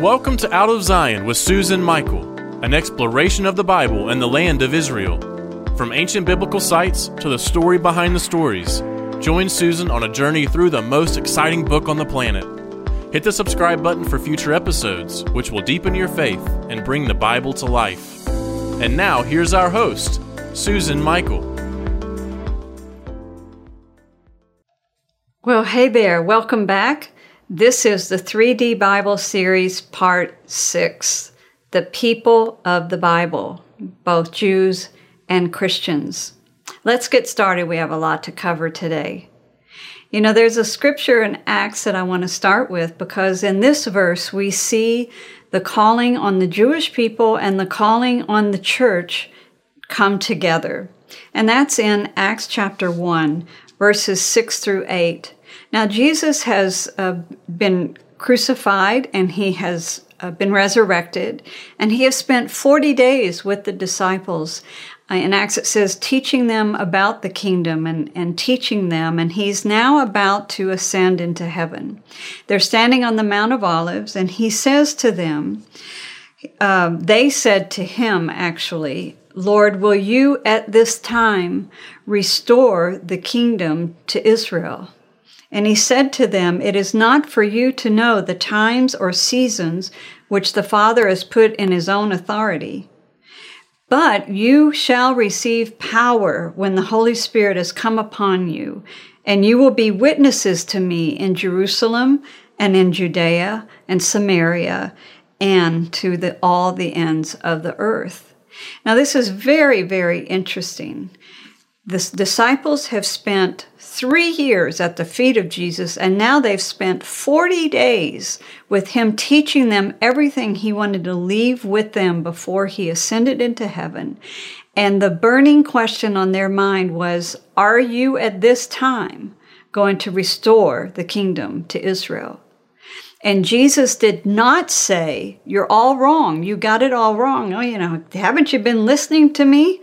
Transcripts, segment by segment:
Welcome to Out of Zion with Susan Michael, an exploration of the Bible and the land of Israel. From ancient biblical sites to the story behind the stories, join Susan on a journey through the most exciting book on the planet. Hit the subscribe button for future episodes, which will deepen your faith and bring the Bible to life. And now, here's our host, Susan Michael. Well, hey there, welcome back. This is the 3D Bible series, part six The People of the Bible, both Jews and Christians. Let's get started. We have a lot to cover today. You know, there's a scripture in Acts that I want to start with because in this verse we see the calling on the Jewish people and the calling on the church come together. And that's in Acts chapter 1, verses 6 through 8. Now, Jesus has uh, been crucified and he has uh, been resurrected, and he has spent 40 days with the disciples. Uh, in Acts, it says, teaching them about the kingdom and, and teaching them, and he's now about to ascend into heaven. They're standing on the Mount of Olives, and he says to them, uh, they said to him, actually, Lord, will you at this time restore the kingdom to Israel? And he said to them, It is not for you to know the times or seasons which the Father has put in his own authority. But you shall receive power when the Holy Spirit has come upon you, and you will be witnesses to me in Jerusalem and in Judea and Samaria and to the, all the ends of the earth. Now, this is very, very interesting. The disciples have spent three years at the feet of Jesus, and now they've spent 40 days with him teaching them everything he wanted to leave with them before he ascended into heaven. And the burning question on their mind was Are you at this time going to restore the kingdom to Israel? And Jesus did not say, You're all wrong. You got it all wrong. Oh, you know, haven't you been listening to me?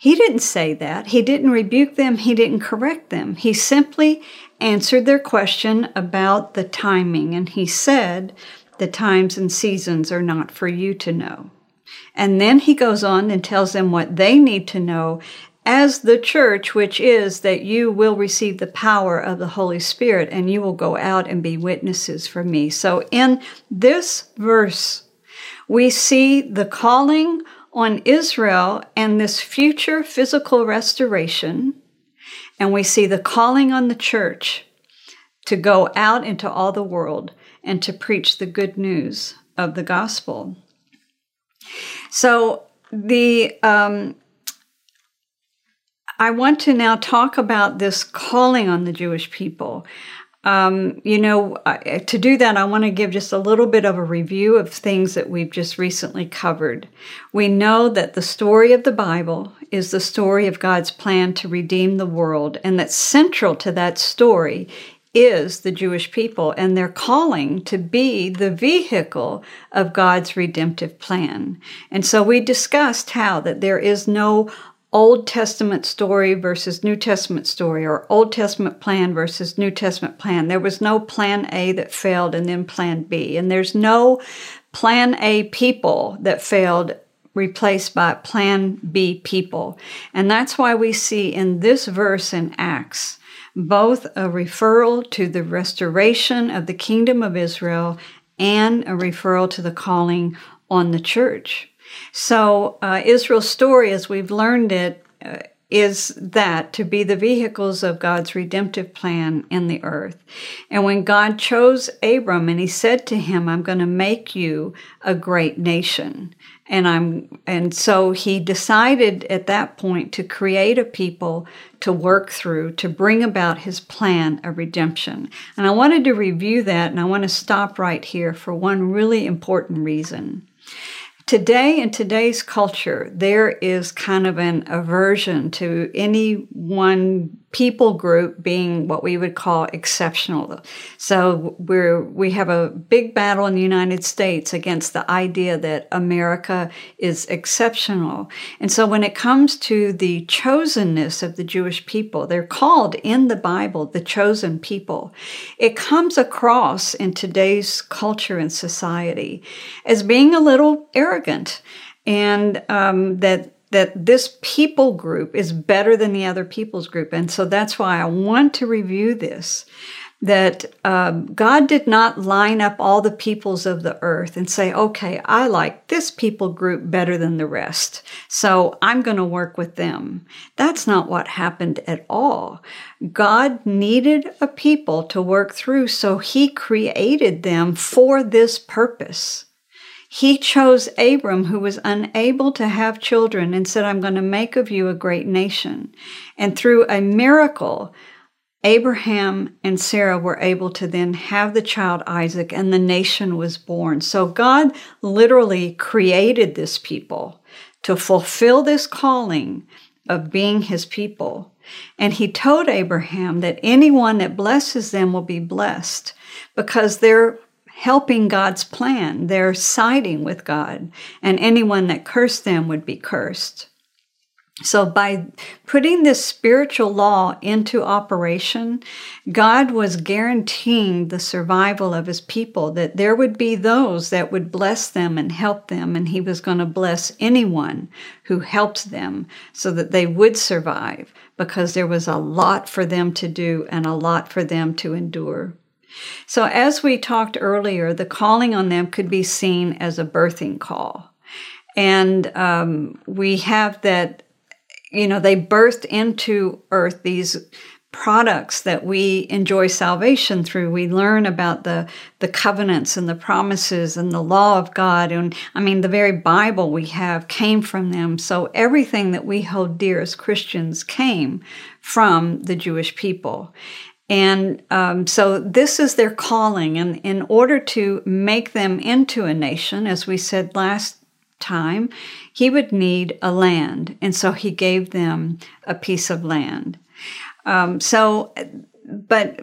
He didn't say that. He didn't rebuke them. He didn't correct them. He simply answered their question about the timing. And he said, The times and seasons are not for you to know. And then he goes on and tells them what they need to know as the church, which is that you will receive the power of the Holy Spirit and you will go out and be witnesses for me. So in this verse, we see the calling on Israel and this future physical restoration. And we see the calling on the church to go out into all the world and to preach the good news of the gospel. So, the um, I want to now talk about this calling on the Jewish people. Um, you know, to do that, I want to give just a little bit of a review of things that we've just recently covered. We know that the story of the Bible is the story of God's plan to redeem the world, and that central to that story is the Jewish people and their calling to be the vehicle of God's redemptive plan. And so we discussed how that there is no Old Testament story versus New Testament story, or Old Testament plan versus New Testament plan. There was no plan A that failed and then plan B. And there's no plan A people that failed replaced by plan B people. And that's why we see in this verse in Acts both a referral to the restoration of the kingdom of Israel and a referral to the calling on the church. So, uh, Israel's story, as we've learned it, uh, is that to be the vehicles of God's redemptive plan in the earth. And when God chose Abram and he said to him, I'm going to make you a great nation. And I'm, and so he decided at that point to create a people to work through to bring about his plan of redemption. And I wanted to review that and I want to stop right here for one really important reason. Today, in today's culture, there is kind of an aversion to any one people group being what we would call exceptional. So we're we have a big battle in the United States against the idea that America is exceptional. And so when it comes to the chosenness of the Jewish people, they're called in the Bible the chosen people. It comes across in today's culture and society as being a little arrogant and um, that that this people group is better than the other people's group. And so that's why I want to review this that um, God did not line up all the peoples of the earth and say, okay, I like this people group better than the rest, so I'm going to work with them. That's not what happened at all. God needed a people to work through, so he created them for this purpose. He chose Abram, who was unable to have children, and said, I'm going to make of you a great nation. And through a miracle, Abraham and Sarah were able to then have the child Isaac, and the nation was born. So God literally created this people to fulfill this calling of being his people. And he told Abraham that anyone that blesses them will be blessed because they're helping God's plan. They're siding with God, and anyone that cursed them would be cursed. So, by putting this spiritual law into operation, God was guaranteeing the survival of his people, that there would be those that would bless them and help them, and he was going to bless anyone who helped them so that they would survive because there was a lot for them to do and a lot for them to endure. So, as we talked earlier, the calling on them could be seen as a birthing call. And um, we have that, you know, they birthed into earth these products that we enjoy salvation through. We learn about the, the covenants and the promises and the law of God. And I mean, the very Bible we have came from them. So everything that we hold dear as Christians came from the Jewish people. And um, so this is their calling. And in order to make them into a nation, as we said last time, he would need a land. And so he gave them a piece of land. Um, so, but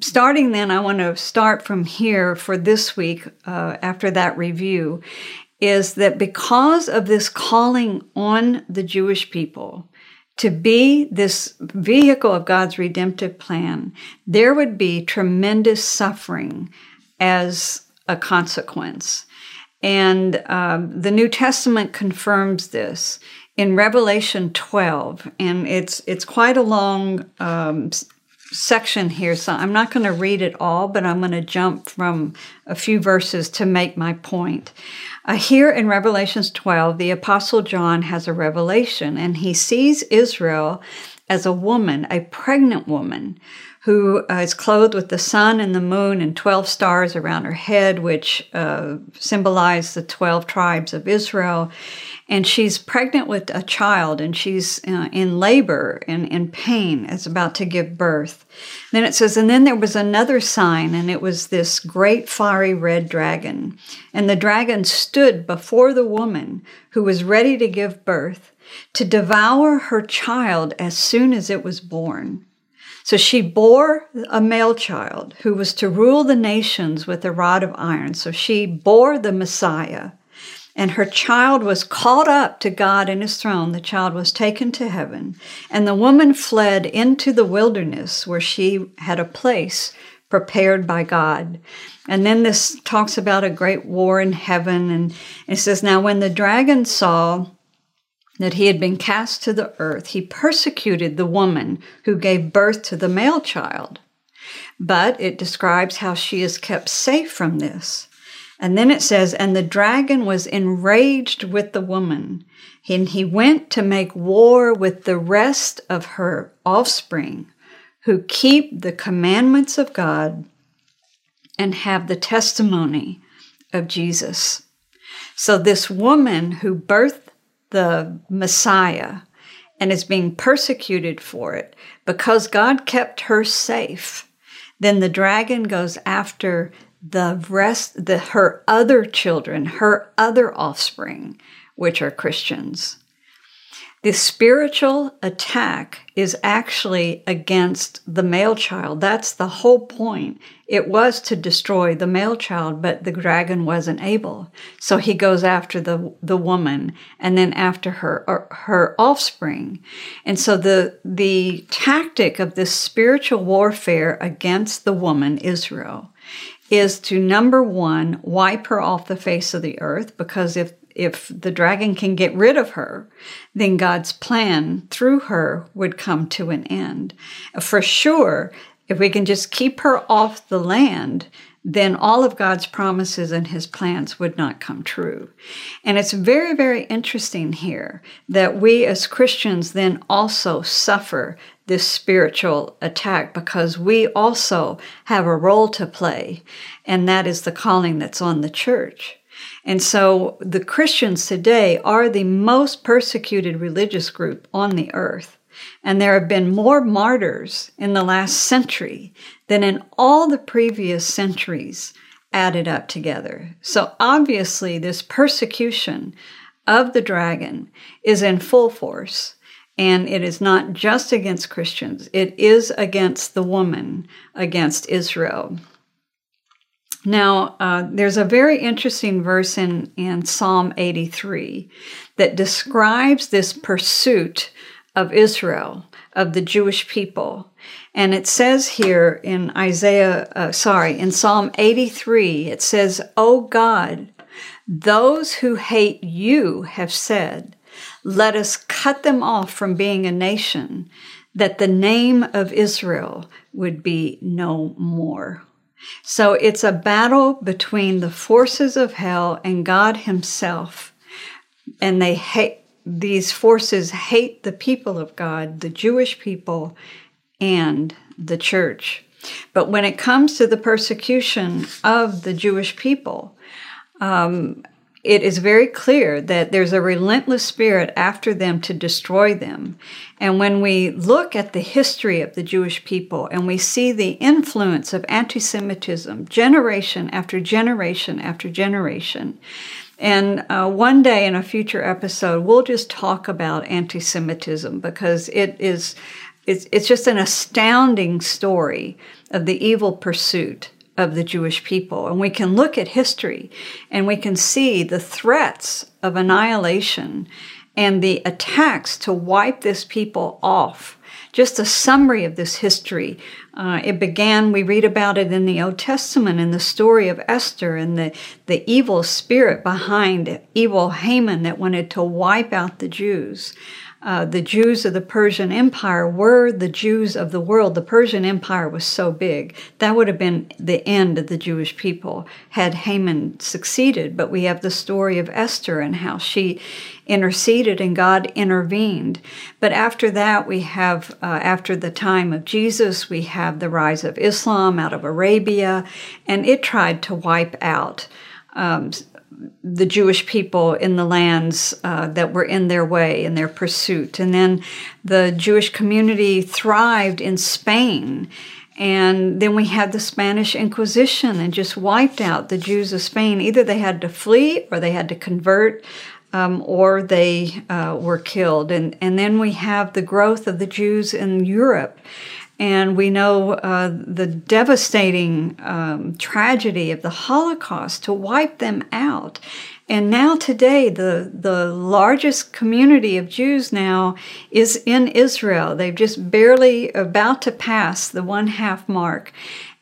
starting then, I want to start from here for this week uh, after that review is that because of this calling on the Jewish people, to be this vehicle of God's redemptive plan, there would be tremendous suffering as a consequence. And um, the New Testament confirms this in Revelation 12, and it's it's quite a long um, section here, so I'm not going to read it all, but I'm going to jump from a few verses to make my point. Uh, here in Revelations 12, the Apostle John has a revelation and he sees Israel as a woman, a pregnant woman, who uh, is clothed with the sun and the moon and 12 stars around her head, which uh, symbolize the 12 tribes of Israel and she's pregnant with a child and she's uh, in labor and in pain as about to give birth. Then it says, and then there was another sign, and it was this great fiery red dragon. And the dragon stood before the woman who was ready to give birth to devour her child as soon as it was born. So she bore a male child who was to rule the nations with a rod of iron. So she bore the Messiah and her child was caught up to God in his throne. The child was taken to heaven, and the woman fled into the wilderness where she had a place prepared by God. And then this talks about a great war in heaven, and it says, Now when the dragon saw that he had been cast to the earth, he persecuted the woman who gave birth to the male child. But it describes how she is kept safe from this. And then it says, And the dragon was enraged with the woman, and he went to make war with the rest of her offspring who keep the commandments of God and have the testimony of Jesus. So, this woman who birthed the Messiah and is being persecuted for it because God kept her safe, then the dragon goes after the rest, the her other children, her other offspring, which are Christians. The spiritual attack is actually against the male child. That's the whole point. It was to destroy the male child, but the dragon wasn't able. So he goes after the, the woman and then after her, her offspring. And so the, the tactic of this spiritual warfare against the woman, Israel, is to number one, wipe her off the face of the earth, because if if the dragon can get rid of her, then God's plan through her would come to an end. For sure, if we can just keep her off the land, then all of God's promises and his plans would not come true. And it's very, very interesting here that we as Christians then also suffer this spiritual attack because we also have a role to play, and that is the calling that's on the church. And so the Christians today are the most persecuted religious group on the earth. And there have been more martyrs in the last century than in all the previous centuries added up together. So obviously, this persecution of the dragon is in full force. And it is not just against Christians, it is against the woman, against Israel. Now, uh, there's a very interesting verse in, in Psalm 83 that describes this pursuit of Israel, of the Jewish people. And it says here in Isaiah, uh, sorry, in Psalm 83, it says, O God, those who hate you have said, let us cut them off from being a nation, that the name of Israel would be no more. So it's a battle between the forces of hell and God Himself. And they hate, these forces hate the people of God, the Jewish people, and the church. But when it comes to the persecution of the Jewish people, um, it is very clear that there's a relentless spirit after them to destroy them. And when we look at the history of the Jewish people and we see the influence of anti Semitism generation after generation after generation, and uh, one day in a future episode, we'll just talk about anti Semitism because it is. It's, it's just an astounding story of the evil pursuit of the Jewish people. And we can look at history and we can see the threats of annihilation and the attacks to wipe this people off. Just a summary of this history. Uh, it began, we read about it in the Old Testament in the story of Esther and the, the evil spirit behind evil Haman that wanted to wipe out the Jews. Uh, the Jews of the Persian Empire were the Jews of the world. The Persian Empire was so big. That would have been the end of the Jewish people had Haman succeeded. But we have the story of Esther and how she interceded and God intervened. But after that, we have, uh, after the time of Jesus, we have the rise of Islam out of Arabia, and it tried to wipe out. Um, the Jewish people in the lands uh, that were in their way, in their pursuit. And then the Jewish community thrived in Spain. And then we had the Spanish Inquisition and just wiped out the Jews of Spain. Either they had to flee or they had to convert. Um, or they uh, were killed. And, and then we have the growth of the Jews in Europe. And we know uh, the devastating um, tragedy of the Holocaust to wipe them out. And now today, the, the largest community of Jews now is in Israel. They've just barely about to pass the one half mark.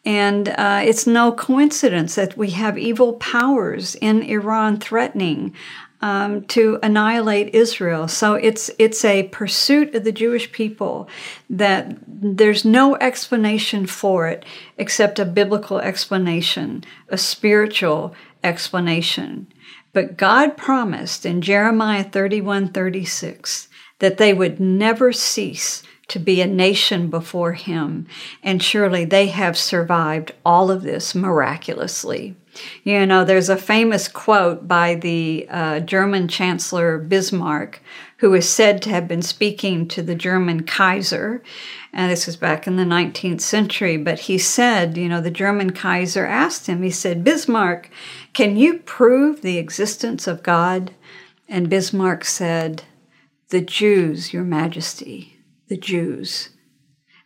And uh, it's no coincidence that we have evil powers in Iran threatening um, to annihilate Israel. So it's it's a pursuit of the Jewish people that there's no explanation for it except a biblical explanation, a spiritual explanation. But God promised in Jeremiah 31 36 that they would never cease to be a nation before Him. And surely they have survived all of this miraculously. You know, there's a famous quote by the uh, German Chancellor Bismarck, who is said to have been speaking to the German Kaiser. And this was back in the 19th century. But he said, you know, the German Kaiser asked him, he said, Bismarck, can you prove the existence of God? And Bismarck said, The Jews, Your Majesty, the Jews.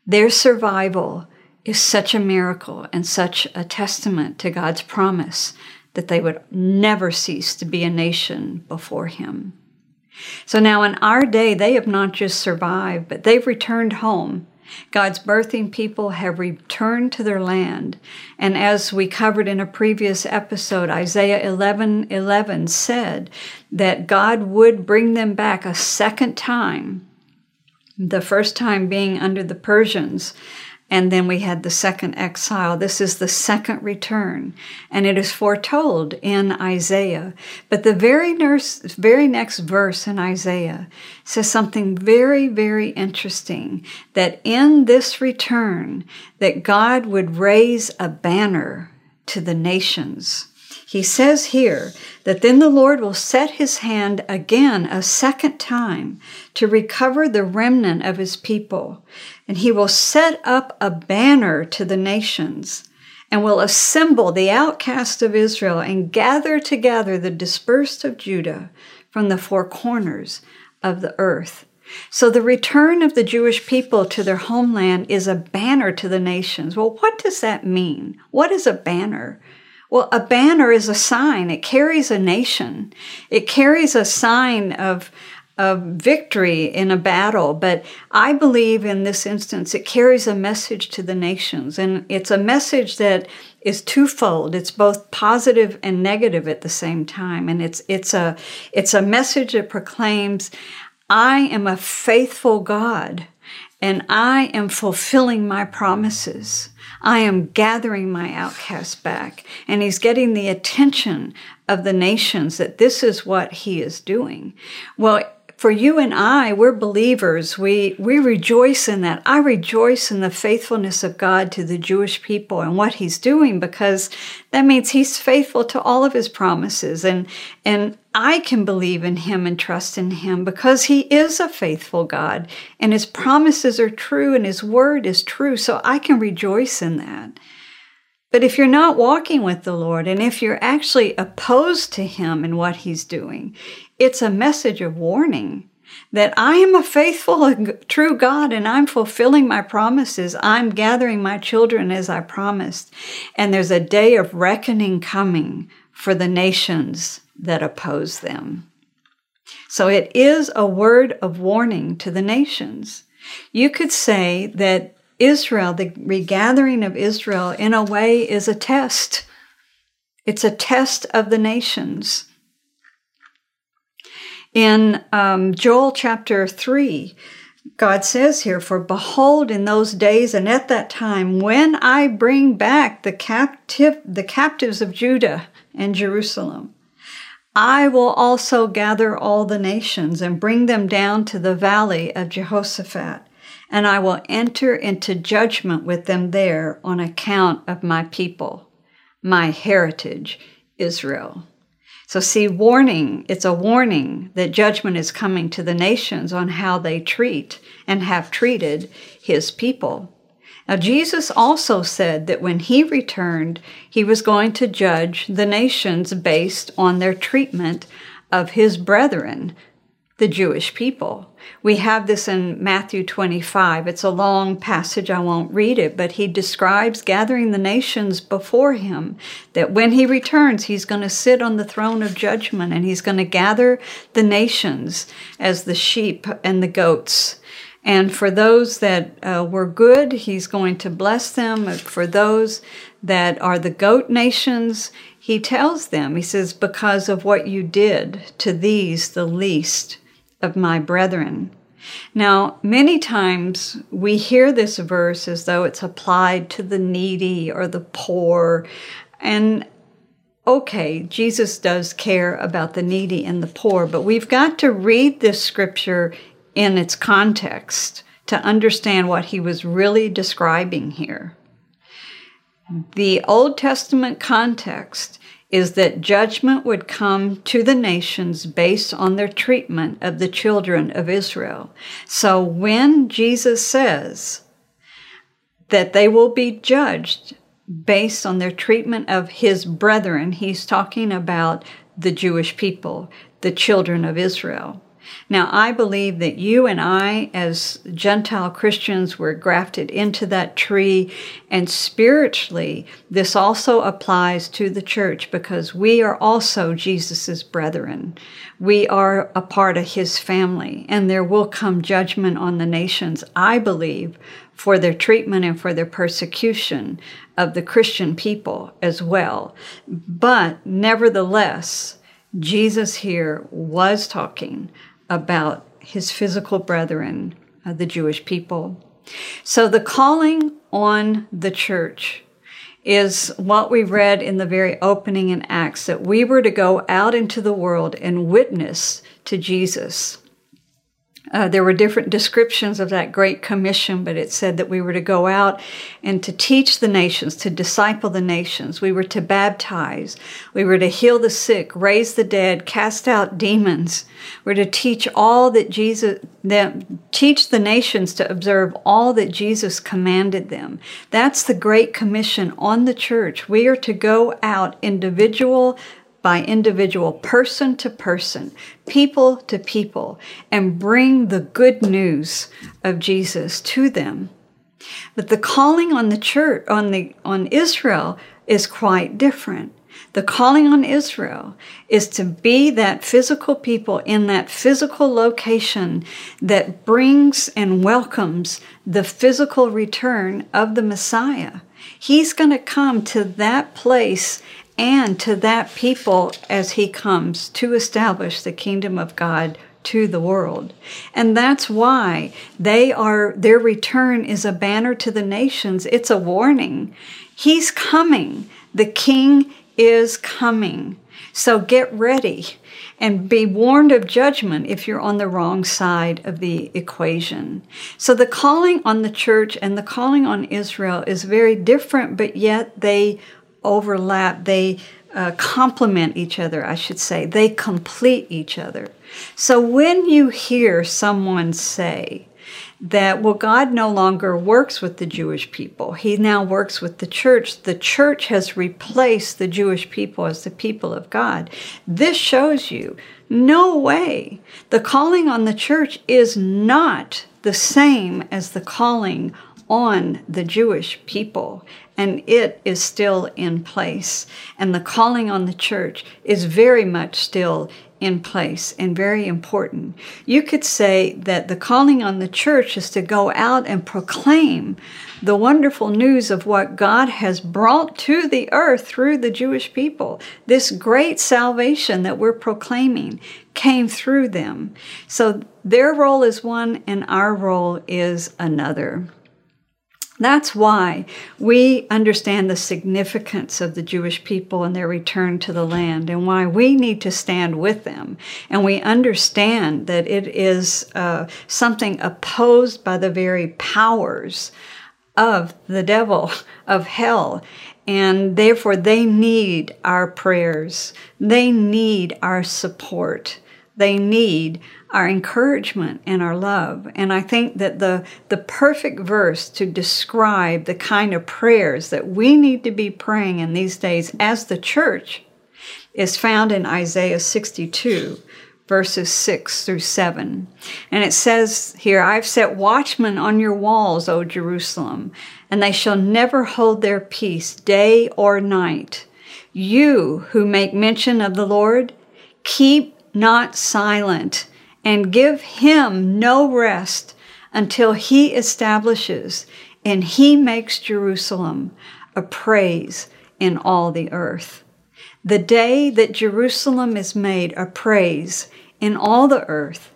Their survival is such a miracle and such a testament to God's promise that they would never cease to be a nation before Him. So now in our day, they have not just survived, but they've returned home. God's birthing people have returned to their land. And as we covered in a previous episode, Isaiah 11 11 said that God would bring them back a second time, the first time being under the Persians, and then we had the second exile. This is the second return, and it is foretold in Isaiah. But the very, nurse, very next verse in Isaiah says something very, very interesting that in this return, that God would raise a banner to the nations. He says here that then the Lord will set his hand again a second time to recover the remnant of his people, and he will set up a banner to the nations and will assemble the outcast of Israel and gather together the dispersed of Judah from the four corners of the earth. So the return of the Jewish people to their homeland is a banner to the nations. Well, what does that mean? What is a banner? Well, a banner is a sign. It carries a nation. It carries a sign of, of victory in a battle. But I believe in this instance, it carries a message to the nations. And it's a message that is twofold. It's both positive and negative at the same time. And it's, it's a, it's a message that proclaims, I am a faithful God and I am fulfilling my promises. I am gathering my outcasts back. And he's getting the attention of the nations that this is what he is doing. Well, for you and I, we're believers. We, we rejoice in that. I rejoice in the faithfulness of God to the Jewish people and what he's doing because that means he's faithful to all of his promises. And, and I can believe in him and trust in him because he is a faithful God and his promises are true and his word is true. So I can rejoice in that. But if you're not walking with the Lord and if you're actually opposed to him and what he's doing, it's a message of warning that I am a faithful and true God and I'm fulfilling my promises. I'm gathering my children as I promised. And there's a day of reckoning coming for the nations that oppose them. So it is a word of warning to the nations. You could say that Israel, the regathering of Israel, in a way is a test. It's a test of the nations. In um, Joel chapter 3, God says here, For behold, in those days and at that time, when I bring back the, captive, the captives of Judah and Jerusalem, I will also gather all the nations and bring them down to the valley of Jehoshaphat, and I will enter into judgment with them there on account of my people, my heritage, Israel. So, see, warning, it's a warning that judgment is coming to the nations on how they treat and have treated his people. Now, Jesus also said that when he returned, he was going to judge the nations based on their treatment of his brethren, the Jewish people. We have this in Matthew 25. It's a long passage. I won't read it, but he describes gathering the nations before him, that when he returns, he's going to sit on the throne of judgment and he's going to gather the nations as the sheep and the goats. And for those that uh, were good, he's going to bless them. For those that are the goat nations, he tells them, he says, because of what you did to these, the least of my brethren. Now, many times we hear this verse as though it's applied to the needy or the poor. And okay, Jesus does care about the needy and the poor, but we've got to read this scripture in its context to understand what he was really describing here. The Old Testament context is that judgment would come to the nations based on their treatment of the children of Israel. So when Jesus says that they will be judged based on their treatment of his brethren, he's talking about the Jewish people, the children of Israel. Now, I believe that you and I, as Gentile Christians, were grafted into that tree, and spiritually, this also applies to the church because we are also Jesus' brethren. We are a part of his family, and there will come judgment on the nations, I believe, for their treatment and for their persecution of the Christian people as well. But nevertheless, Jesus here was talking about his physical brethren, uh, the Jewish people. So the calling on the church is what we read in the very opening in Acts that we were to go out into the world and witness to Jesus. Uh, there were different descriptions of that great commission, but it said that we were to go out and to teach the nations, to disciple the nations. We were to baptize. We were to heal the sick, raise the dead, cast out demons. We're to teach all that Jesus, them, teach the nations to observe all that Jesus commanded them. That's the great commission on the church. We are to go out individual by individual, person to person, people to people, and bring the good news of Jesus to them. But the calling on the church, on the, on Israel is quite different. The calling on Israel is to be that physical people in that physical location that brings and welcomes the physical return of the Messiah. He's going to come to that place and to that people as he comes to establish the kingdom of God to the world. And that's why they are their return is a banner to the nations. It's a warning. He's coming. The king is coming. So get ready and be warned of judgment if you're on the wrong side of the equation. So the calling on the church and the calling on Israel is very different, but yet they overlap, they uh, complement each other, I should say. They complete each other. So when you hear someone say that, well, God no longer works with the Jewish people, He now works with the church, the church has replaced the Jewish people as the people of God, this shows you no way. The calling on the church is not the same as the calling on the Jewish people, and it is still in place. And the calling on the church is very much still in place and very important. You could say that the calling on the church is to go out and proclaim the wonderful news of what God has brought to the earth through the Jewish people. This great salvation that we're proclaiming came through them. So their role is one and our role is another. That's why we understand the significance of the Jewish people and their return to the land, and why we need to stand with them. And we understand that it is uh, something opposed by the very powers of the devil, of hell. And therefore, they need our prayers, they need our support, they need our encouragement and our love. And I think that the, the perfect verse to describe the kind of prayers that we need to be praying in these days as the church is found in Isaiah 62, verses 6 through 7. And it says here, I've set watchmen on your walls, O Jerusalem, and they shall never hold their peace day or night. You who make mention of the Lord, keep not silent and give him no rest until he establishes and he makes Jerusalem a praise in all the earth. The day that Jerusalem is made a praise in all the earth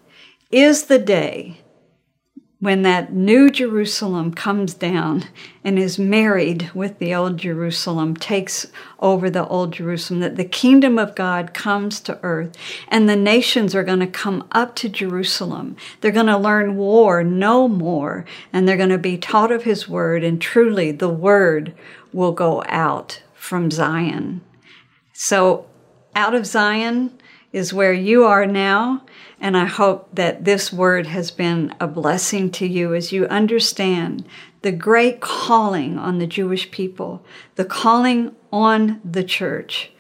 is the day when that new Jerusalem comes down and is married with the old Jerusalem, takes over the old Jerusalem, that the kingdom of God comes to earth and the nations are going to come up to Jerusalem. They're going to learn war no more and they're going to be taught of his word and truly the word will go out from Zion. So out of Zion is where you are now and I hope that this word has been a blessing to you as you understand the great calling on the Jewish people, the calling on the church,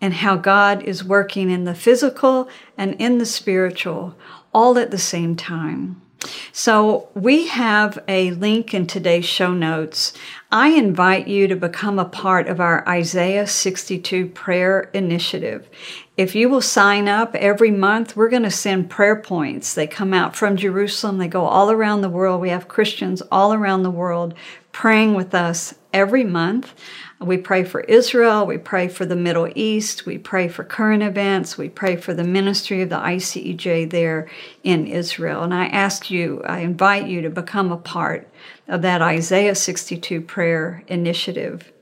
and how God is working in the physical and in the spiritual all at the same time. So, we have a link in today's show notes. I invite you to become a part of our Isaiah 62 prayer initiative. If you will sign up every month, we're going to send prayer points. They come out from Jerusalem, they go all around the world. We have Christians all around the world praying with us every month. We pray for Israel, we pray for the Middle East, we pray for current events, we pray for the ministry of the ICEJ there in Israel. And I ask you, I invite you to become a part of that Isaiah 62 prayer initiative.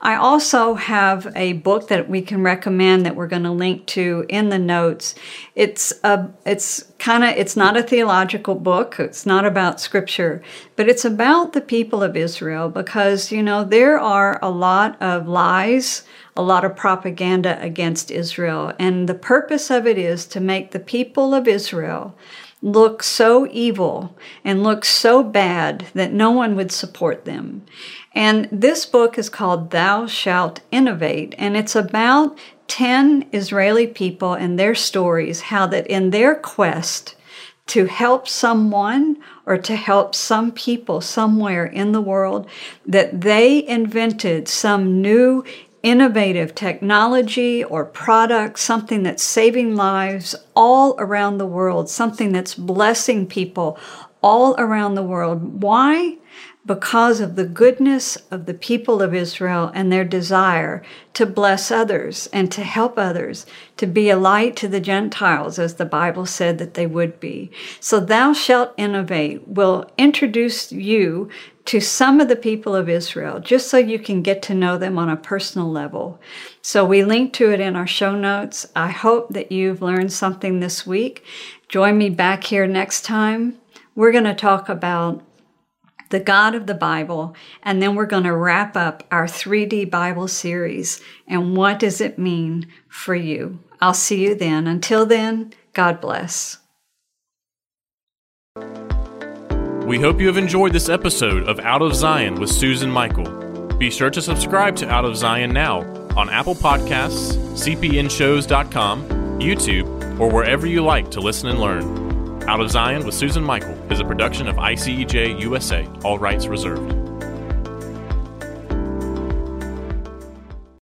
I also have a book that we can recommend that we're going to link to in the notes. It's a it's kind of it's not a theological book. It's not about scripture, but it's about the people of Israel because you know there are a lot of lies, a lot of propaganda against Israel, and the purpose of it is to make the people of Israel look so evil and look so bad that no one would support them. And this book is called Thou Shalt Innovate, and it's about 10 Israeli people and their stories, how that in their quest to help someone or to help some people somewhere in the world, that they invented some new innovative technology or product, something that's saving lives all around the world, something that's blessing people all around the world. Why? Because of the goodness of the people of Israel and their desire to bless others and to help others, to be a light to the Gentiles, as the Bible said that they would be. So, Thou Shalt Innovate will introduce you to some of the people of Israel, just so you can get to know them on a personal level. So, we link to it in our show notes. I hope that you've learned something this week. Join me back here next time. We're going to talk about the God of the Bible, and then we're going to wrap up our 3D Bible series. And what does it mean for you? I'll see you then. Until then, God bless. We hope you have enjoyed this episode of Out of Zion with Susan Michael. Be sure to subscribe to Out of Zion now on Apple Podcasts, cpnshows.com, YouTube, or wherever you like to listen and learn. Out of Zion with Susan Michael is a production of ICEJ USA, all rights reserved.